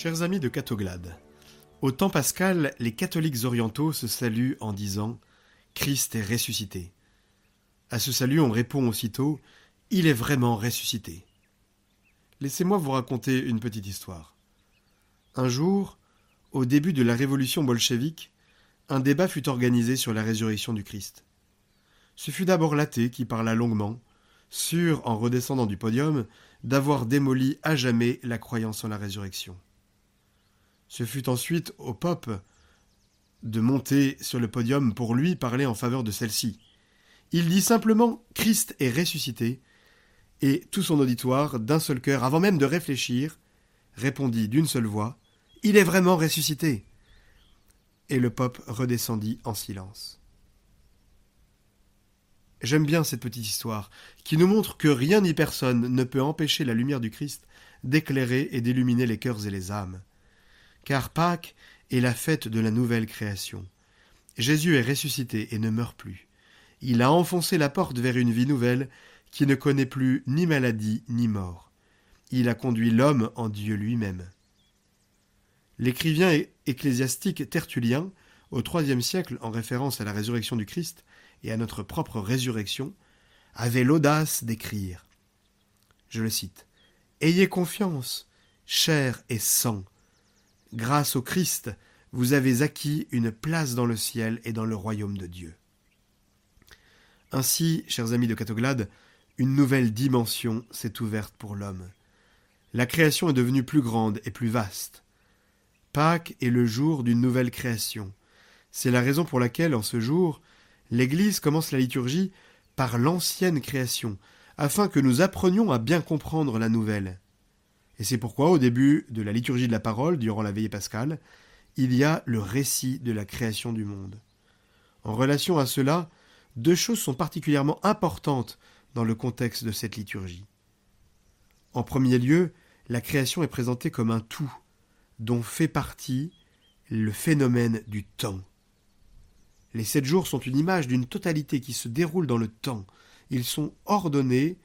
Chers amis de Catoglade, au temps pascal, les catholiques orientaux se saluent en disant Christ est ressuscité. À ce salut, on répond aussitôt Il est vraiment ressuscité. Laissez-moi vous raconter une petite histoire. Un jour, au début de la révolution bolchevique, un débat fut organisé sur la résurrection du Christ. Ce fut d'abord l'athée qui parla longuement, sûr, en redescendant du podium, d'avoir démoli à jamais la croyance en la résurrection. Ce fut ensuite au Pope de monter sur le podium pour lui parler en faveur de celle-ci. Il dit simplement Christ est ressuscité, et tout son auditoire, d'un seul cœur, avant même de réfléchir, répondit d'une seule voix Il est vraiment ressuscité. Et le Pope redescendit en silence. J'aime bien cette petite histoire, qui nous montre que rien ni personne ne peut empêcher la lumière du Christ d'éclairer et d'illuminer les cœurs et les âmes. Car Pâques est la fête de la nouvelle création. Jésus est ressuscité et ne meurt plus. Il a enfoncé la porte vers une vie nouvelle qui ne connaît plus ni maladie ni mort. Il a conduit l'homme en Dieu lui-même. L'écrivain ecclésiastique Tertullien, au IIIe siècle, en référence à la résurrection du Christ, et à notre propre résurrection, avait l'audace d'écrire. Je le cite. Ayez confiance, chair et sang. Grâce au Christ, vous avez acquis une place dans le ciel et dans le royaume de Dieu. Ainsi, chers amis de Catoglade, une nouvelle dimension s'est ouverte pour l'homme. La création est devenue plus grande et plus vaste. Pâques est le jour d'une nouvelle création. C'est la raison pour laquelle, en ce jour, l'Église commence la liturgie par l'ancienne création, afin que nous apprenions à bien comprendre la nouvelle. Et c'est pourquoi, au début de la liturgie de la parole, durant la veillée pascale, il y a le récit de la création du monde. En relation à cela, deux choses sont particulièrement importantes dans le contexte de cette liturgie. En premier lieu, la création est présentée comme un tout, dont fait partie le phénomène du temps. Les sept jours sont une image d'une totalité qui se déroule dans le temps. Ils sont ordonnés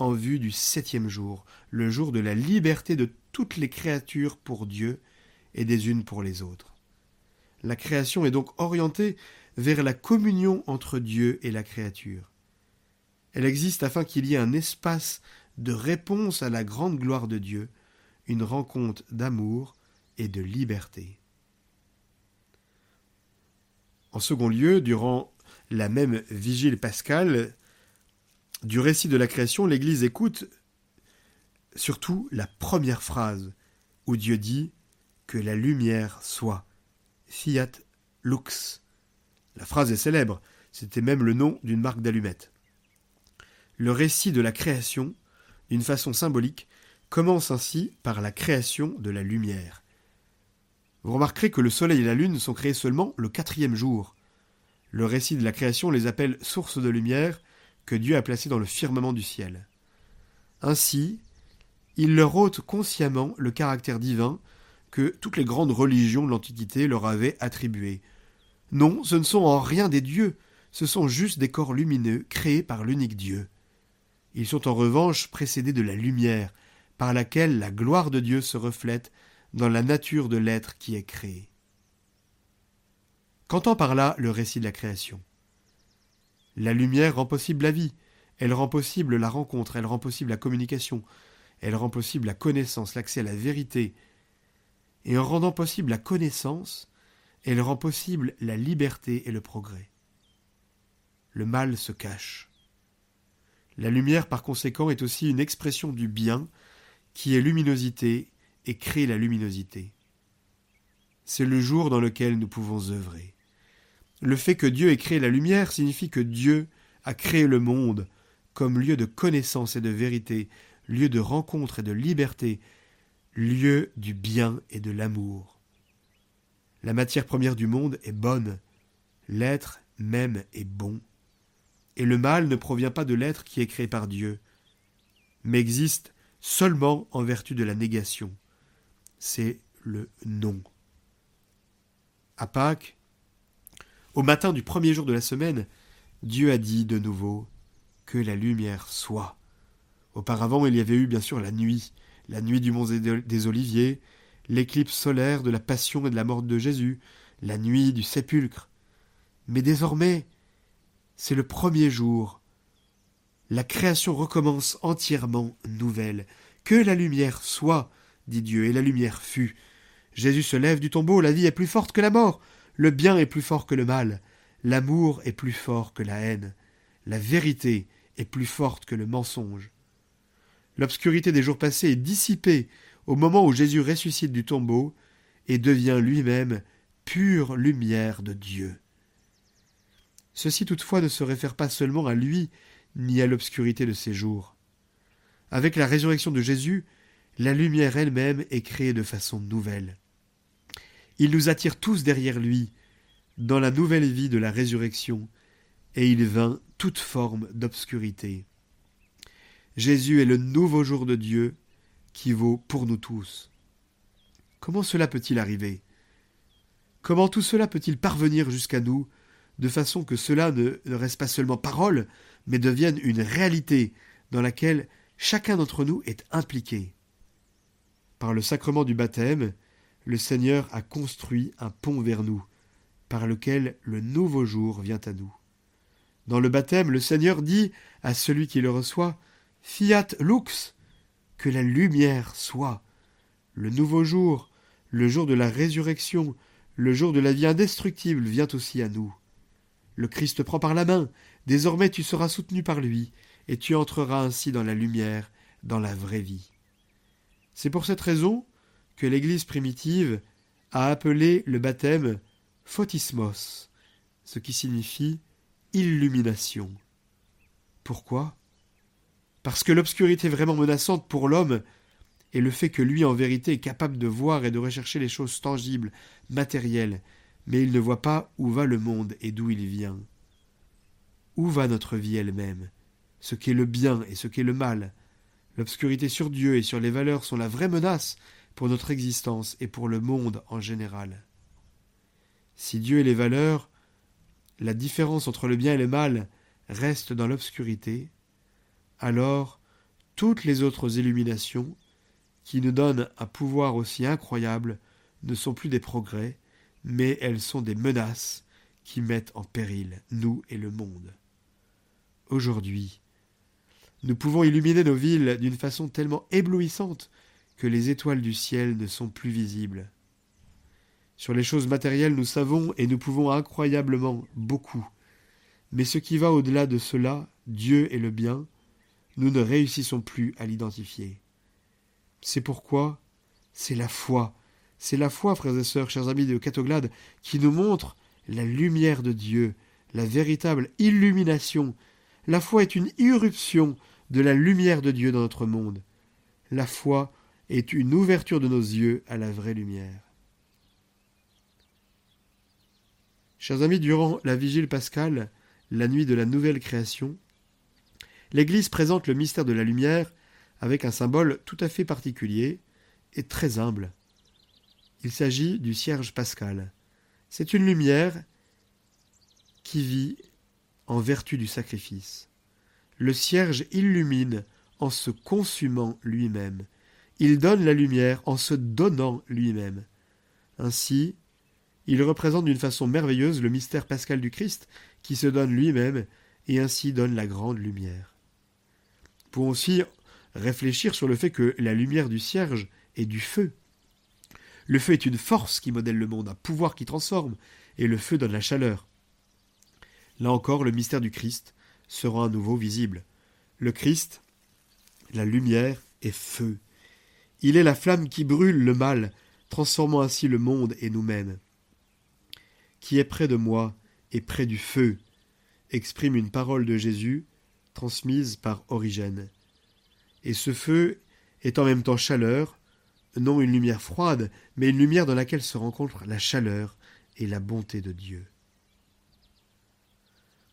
en vue du septième jour, le jour de la liberté de toutes les créatures pour Dieu et des unes pour les autres. La création est donc orientée vers la communion entre Dieu et la créature. Elle existe afin qu'il y ait un espace de réponse à la grande gloire de Dieu, une rencontre d'amour et de liberté. En second lieu, durant la même vigile pascale, du récit de la création, l'Église écoute surtout la première phrase, où Dieu dit que la lumière soit. Fiat lux. La phrase est célèbre, c'était même le nom d'une marque d'allumettes. Le récit de la création, d'une façon symbolique, commence ainsi par la création de la lumière. Vous remarquerez que le Soleil et la Lune sont créés seulement le quatrième jour. Le récit de la création les appelle sources de lumière que Dieu a placées dans le firmament du ciel. Ainsi, il leur ôte consciemment le caractère divin que toutes les grandes religions de l'Antiquité leur avaient attribué. Non, ce ne sont en rien des dieux, ce sont juste des corps lumineux créés par l'unique Dieu. Ils sont en revanche précédés de la lumière, par laquelle la gloire de Dieu se reflète dans la nature de l'être qui est créé. Qu'entend par là le récit de la création? La lumière rend possible la vie, elle rend possible la rencontre, elle rend possible la communication, elle rend possible la connaissance, l'accès à la vérité. Et en rendant possible la connaissance, elle rend possible la liberté et le progrès. Le mal se cache. La lumière, par conséquent, est aussi une expression du bien, qui est luminosité et crée la luminosité. C'est le jour dans lequel nous pouvons œuvrer. Le fait que Dieu ait créé la lumière signifie que Dieu a créé le monde comme lieu de connaissance et de vérité, lieu de rencontre et de liberté, lieu du bien et de l'amour. La matière première du monde est bonne, l'être même est bon, et le mal ne provient pas de l'être qui est créé par Dieu, mais existe seulement en vertu de la négation. C'est le non. À Pâques, au matin du premier jour de la semaine, Dieu a dit de nouveau que la lumière soit. Auparavant, il y avait eu bien sûr la nuit, la nuit du mont des Oliviers, l'éclipse solaire de la passion et de la mort de Jésus, la nuit du sépulcre. Mais désormais, c'est le premier jour. La création recommence entièrement nouvelle. Que la lumière soit, dit Dieu, et la lumière fut. Jésus se lève du tombeau, la vie est plus forte que la mort, le bien est plus fort que le mal, l'amour est plus fort que la haine, la vérité est plus forte que le mensonge. L'obscurité des jours passés est dissipée au moment où Jésus ressuscite du tombeau et devient lui-même pure lumière de Dieu. Ceci toutefois ne se réfère pas seulement à lui, ni à l'obscurité de ses jours. Avec la résurrection de Jésus, la lumière elle-même est créée de façon nouvelle. Il nous attire tous derrière lui, dans la nouvelle vie de la résurrection, et il vint toute forme d'obscurité. Jésus est le nouveau jour de Dieu qui vaut pour nous tous. Comment cela peut-il arriver? Comment tout cela peut-il parvenir jusqu'à nous, de façon que cela ne, reste pas seulement parole, mais devienne une réalité dans laquelle chacun d'entre nous est impliqué? Par le sacrement du baptême, le Seigneur a construit un pont vers nous, par lequel le nouveau jour vient à nous. Dans le baptême, le Seigneur dit à celui qui le reçoit Fiat lux, que la lumière soit. Le nouveau jour, le jour de la résurrection, le jour de la vie indestructible vient aussi à nous. Le Christ prend par la main, désormais tu seras soutenu par lui, et tu entreras ainsi dans la lumière, dans la vraie vie. C'est pour cette raison que l'Église primitive a appelé le baptême photismos, ce qui signifie illumination. Pourquoi? Parce que l'obscurité vraiment menaçante pour l'homme est le fait que lui en vérité est capable de voir et de rechercher les choses tangibles, matérielles, mais il ne voit pas où va le monde et d'où il vient. Où va notre vie elle-même? Ce qu'est le bien et ce qu'est le mal. L'obscurité sur Dieu et sur les valeurs sont la vraie menace pour notre existence et pour le monde en général. Si Dieu et les valeurs, la différence entre le bien et le mal reste dans l'obscurité, alors toutes les autres illuminations, qui nous donnent un pouvoir aussi incroyable, ne sont plus des progrès, mais elles sont des menaces qui mettent en péril nous et le monde. Aujourd'hui, nous pouvons illuminer nos villes d'une façon tellement éblouissante que les étoiles du ciel ne sont plus visibles. Sur les choses matérielles, nous savons et nous pouvons incroyablement beaucoup. Mais ce qui va au-delà de cela, Dieu et le bien, nous ne réussissons plus à l'identifier. C'est pourquoi c'est la foi, c'est la foi, frères et sœurs, chers amis de Catoglade, qui nous montre la lumière de Dieu, la véritable illumination. La foi est une irruption de la lumière de Dieu dans notre monde. La foi est une ouverture de nos yeux à la vraie lumière. Chers amis, durant la vigile pascale, la nuit de la nouvelle création, l'Église présente le mystère de la lumière avec un symbole tout à fait particulier et très humble. Il s'agit du cierge pascal. C'est une lumière qui vit en vertu du sacrifice. Le cierge illumine en se consumant lui-même. Il donne la lumière en se donnant lui-même. Ainsi, il représente d'une façon merveilleuse le mystère pascal du Christ qui se donne lui-même et ainsi donne la grande lumière pouvons aussi réfléchir sur le fait que la lumière du cierge est du feu. Le feu est une force qui modèle le monde, un pouvoir qui transforme, et le feu donne la chaleur. Là encore, le mystère du Christ sera à nouveau visible. Le Christ, la lumière, est feu. Il est la flamme qui brûle le mal, transformant ainsi le monde et nous-mêmes. Qui est près de moi et près du feu exprime une parole de Jésus transmise par Origène. Et ce feu est en même temps chaleur, non une lumière froide, mais une lumière dans laquelle se rencontrent la chaleur et la bonté de Dieu.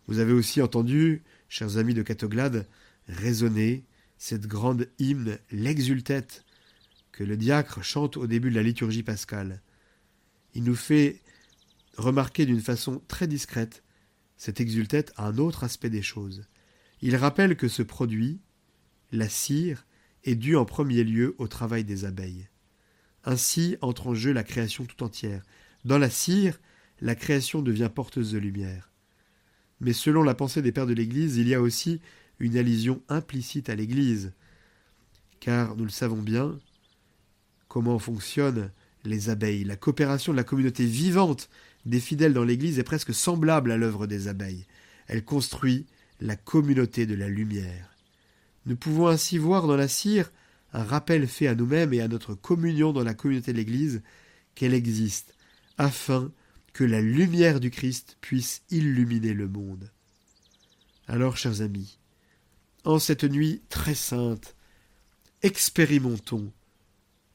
Vous avez aussi entendu, chers amis de Catoglade, résonner cette grande hymne, l'exultète, que le diacre chante au début de la liturgie pascale. Il nous fait remarquer d'une façon très discrète cette exultète à un autre aspect des choses. Il rappelle que ce produit, la cire, est dû en premier lieu au travail des abeilles. Ainsi entre en jeu la création tout entière. Dans la cire, la création devient porteuse de lumière. Mais selon la pensée des pères de l'Église, il y a aussi une allusion implicite à l'Église. Car nous le savons bien, comment fonctionnent les abeilles. La coopération de la communauté vivante des fidèles dans l'Église est presque semblable à l'œuvre des abeilles. Elle construit la communauté de la lumière. Nous pouvons ainsi voir dans la cire un rappel fait à nous-mêmes et à notre communion dans la communauté de l'Église qu'elle existe, afin que la lumière du Christ puisse illuminer le monde. Alors, chers amis, en cette nuit très sainte, expérimentons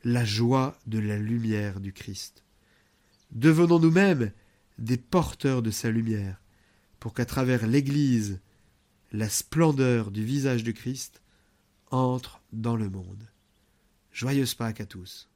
la joie de la lumière du Christ. Devenons nous-mêmes des porteurs de sa lumière, pour qu'à travers l'Église, la splendeur du visage du Christ entre dans le monde. Joyeuse Pâques à tous.